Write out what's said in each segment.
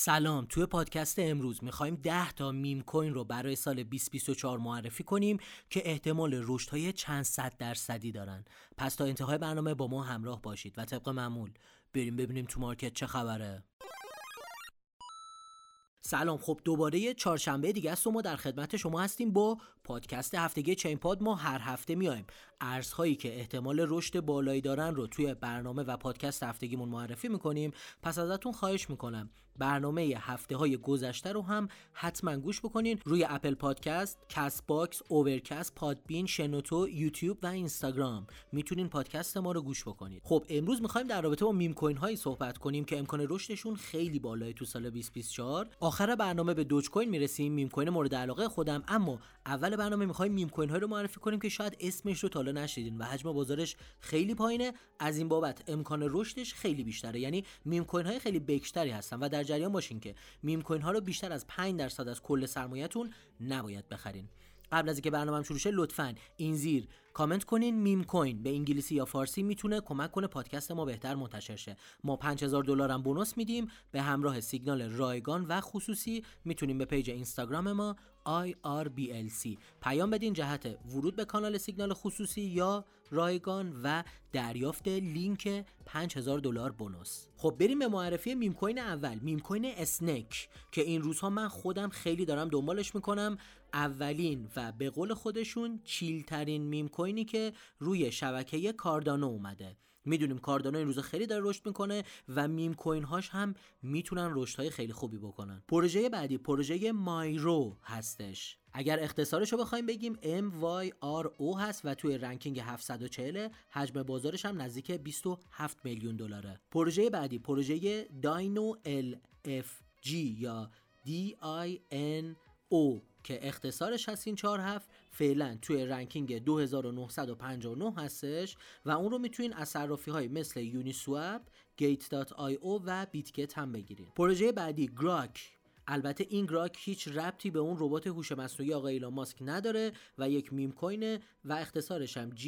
سلام توی پادکست امروز می‌خوایم 10 تا meme coin رو برای سال 2024 معرفی کنیم که احتمال رشد های چند صد درصدی دارن. پس تا انتهای برنامه با ما همراه باشید و طبق معمول. بریم ببینیم تو market چه خبره. سلام خب دوباره چهارشنبه دیگه است و ما در خدمت شما هستیم با پادکست هفتگی چین پاد. ما هر هفته میایم. ارزهایی که احتمال رشد بالایی دارن رو توی برنامه و پادکست هفتگیمون معرفی می‌کنیم پس ازتون خواهش می‌کنم برنامه هفته های گذشته رو هم حتما گوش بکنین روی اپل پادکست، کست باکس، اوورکست، پادبین، شنوتو، یوتیوب و اینستاگرام می‌تونین پادکست ما رو گوش بکنید. خب امروز می‌خوایم در رابطه با meme coin هایی صحبت کنیم که امکان رشدشون خیلی بالای تو سال 2024. آخر برنامه به دوج کوین می‌رسیم، meme coin مورد علاقه خودم، اما اول برنامه می‌خوایم meme coin رو معرفی کنیم که شاید اسمش رو تا حالا نشنیدین و حجم بازارش خیلی پایینه. از این بابت امکان رشدش خیلی بیشتره. یعنی meme coin های خیلی بکشتری هستن و در جریان باشین که meme coin ها رو بیشتر از 5 درصد از کل سرمایه‌تون نباید بخرین. قبل از اینکه برنامه شروع شه لطفا این زیر کامنت کنین meme coin. به انگلیسی یا فارسی می‌تونه کمک کنه پادکست ما بهتر منتشر شه. ما 5000 دلار هم bonus میدیم. به همراه سیگنال رایگان و خصوصی می‌تونیم به page اینستاگرام ما IRBLC پیام بدین جهت ورود به کانال سیگنال خصوصی یا رایگان و دریافت لینک 5000 دلار bonus خب بریم به معرفی meme coin اول. meme coin اسنک که این روزها من خودم خیلی دارم دنبالش می‌کنم. اولین و به قول خودشون chill ترین meme coin ی که روی شبکه کاردانو اومده. می‌دونیم کاردانو این روزا خیلی داره رشد می‌کنه و meme coin هاش هم می‌تونن رشد های خیلی خوبی بکنن. پروژه بعدی پروژه مایرو هستش. اگر اختصارش رو بخوایم بگیم MYRO هست و توی ranking 740 حجم بازارش هم نزدیک 27 میلیون دلاره. پروژه بعدی پروژه داینو LFG یا DINO که اختصارش هست این چهار حرف فعلا توی ranking 2959 هستش و اون رو می‌تونین از صرافی های مثل یونی سواب، Gate.io و بیتگت هم بگیرین. پروژه بعدی گراک البته این گراک هیچ ربطی به اون ربات هوش مصنوعی آقای ایلان ماسک نداره و یک meme coin ه و اختصارش هم G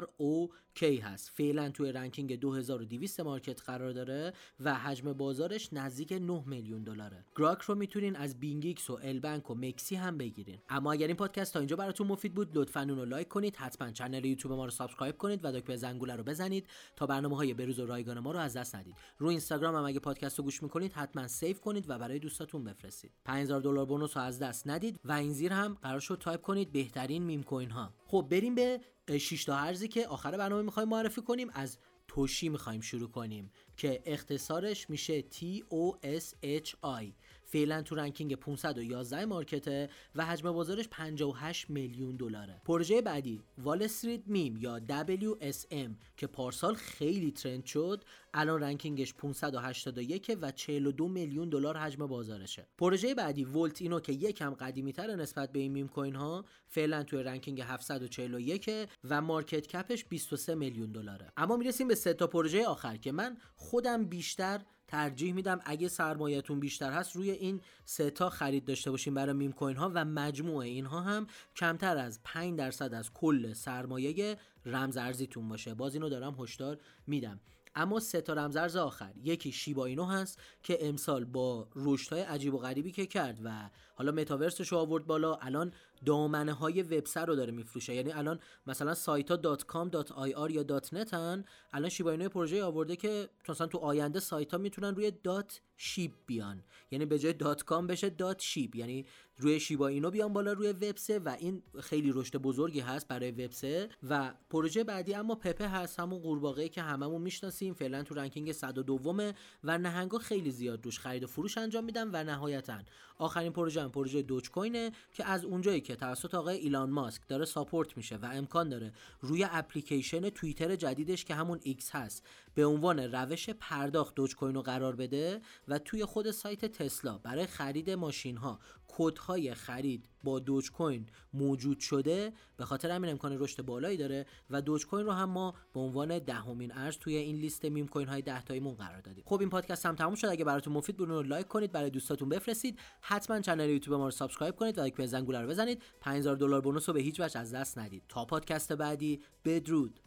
R O K هست. فعلا توی ranking 2200 market قرار داره و حجم بازارش نزدیک 9 میلیون دلاره. گراک رو می‌تونین از بینگیکس و البنک و مکسی هم بگیرین. اما اگر این پادکست تا اینجا براتون مفید بود لطفا اون رو like کنید حتما کانال یوتیوب ما رو subscribe کنید و دکمه زنگوله رو بزنید تا برنامه های بروز و رایگان ما رو از دست ندید. رو اینستاگرام هم اگه پادکست رو گوش می‌کنید حتما save کنید و برای دوستاتون بفرستید. 5000 دلار bonus رو از دست ندید و این زیر هم قرار شد تایپ کنید بهترین meme coin ها. خب بریم به 6 تا ارزی که آخر برنامه می‌خوایم معرفی کنیم. از توشی می‌خوایم شروع کنیم که اختصارش میشه TOSHI فعلا تو ranking 511 market ه و حجم بازارش 58 میلیون دلاره. پروژه بعدی وال استریت میم یا WSM که پارسال خیلی trend شد الان ranking ش 581 و 42 میلیون دلار حجم بازارشه. پروژه بعدی ولت اینو که یکم قدیمی تر نسبت به این meme coin ها فعلا توی ranking 741 و market cap ش 23 میلیون دلاره. اما می‌رسیم به سه تا پروژه آخر که من خودم بیشتر ترجیح میدم اگه سرمایهتون بیشتر هست روی این سه تا خرید داشته باشین برای meme coin ها و مجموع اینها هم کمتر از 5 درصد از کل سرمایه رمز ارزیتون باشه. باز اینو دارم هشدار میدم. اما سه تا رمزارز آخر یکی شیبا اینو هست که امسال با رشدهای عجیب و غریبی که کرد و حالا متاورسش رو آورد بالا الان دامنه های وب سه رو داره میفروشه. یعنی الان مثلا سایت ها .com.ir یا .net هن. الان شیبا اینو پروژه آورده که مثلا تو آینده سایت ها می‌تونن روی. dot shib بیان. یعنی به جای. dot com بشه. dot shib یعنی روی شیبا اینو بیان بالا روی وب سه و این خیلی رشد بزرگی هست برای وب سه. و پروژه بعدی اما پپه هست. همون قورباغه که هممون می‌شناسیم. فعلا تو ranking 102 و نهنگا خیلی زیاد روش خرید و فروش انجام میدن و نهایتا آخرین پروژه هم پروژه دوج کوینه که از اونجایی توسط آقای ایلان ماسک داره support میشه و امکان داره روی اپلیکیشن توییتر جدیدش که همون ایکس هست به عنوان روش پرداخت دوج کوین رو قرار بده و توی خود سایت تسلا برای خرید ماشین ها کدهای خرید با دوج کوین موجود شده به خاطر همین امکان رشد بالایی داره و دوج کوین رو هم ما به عنوان دهمین ارز توی این لیست meme coin های 10 تایمون قرار دادیم. خب این پادکست هم تموم شد. اگه براتون مفید بود رو لایک کنید برای دوستاتون بفرستید. حتما کانال یوتیوب ما رو subscribe کنید و لایک زنگوله رو بزنید. 5000 دلار bonus رو به هیچ وجه از دست ندید. تا پادکست بعدی بدرود.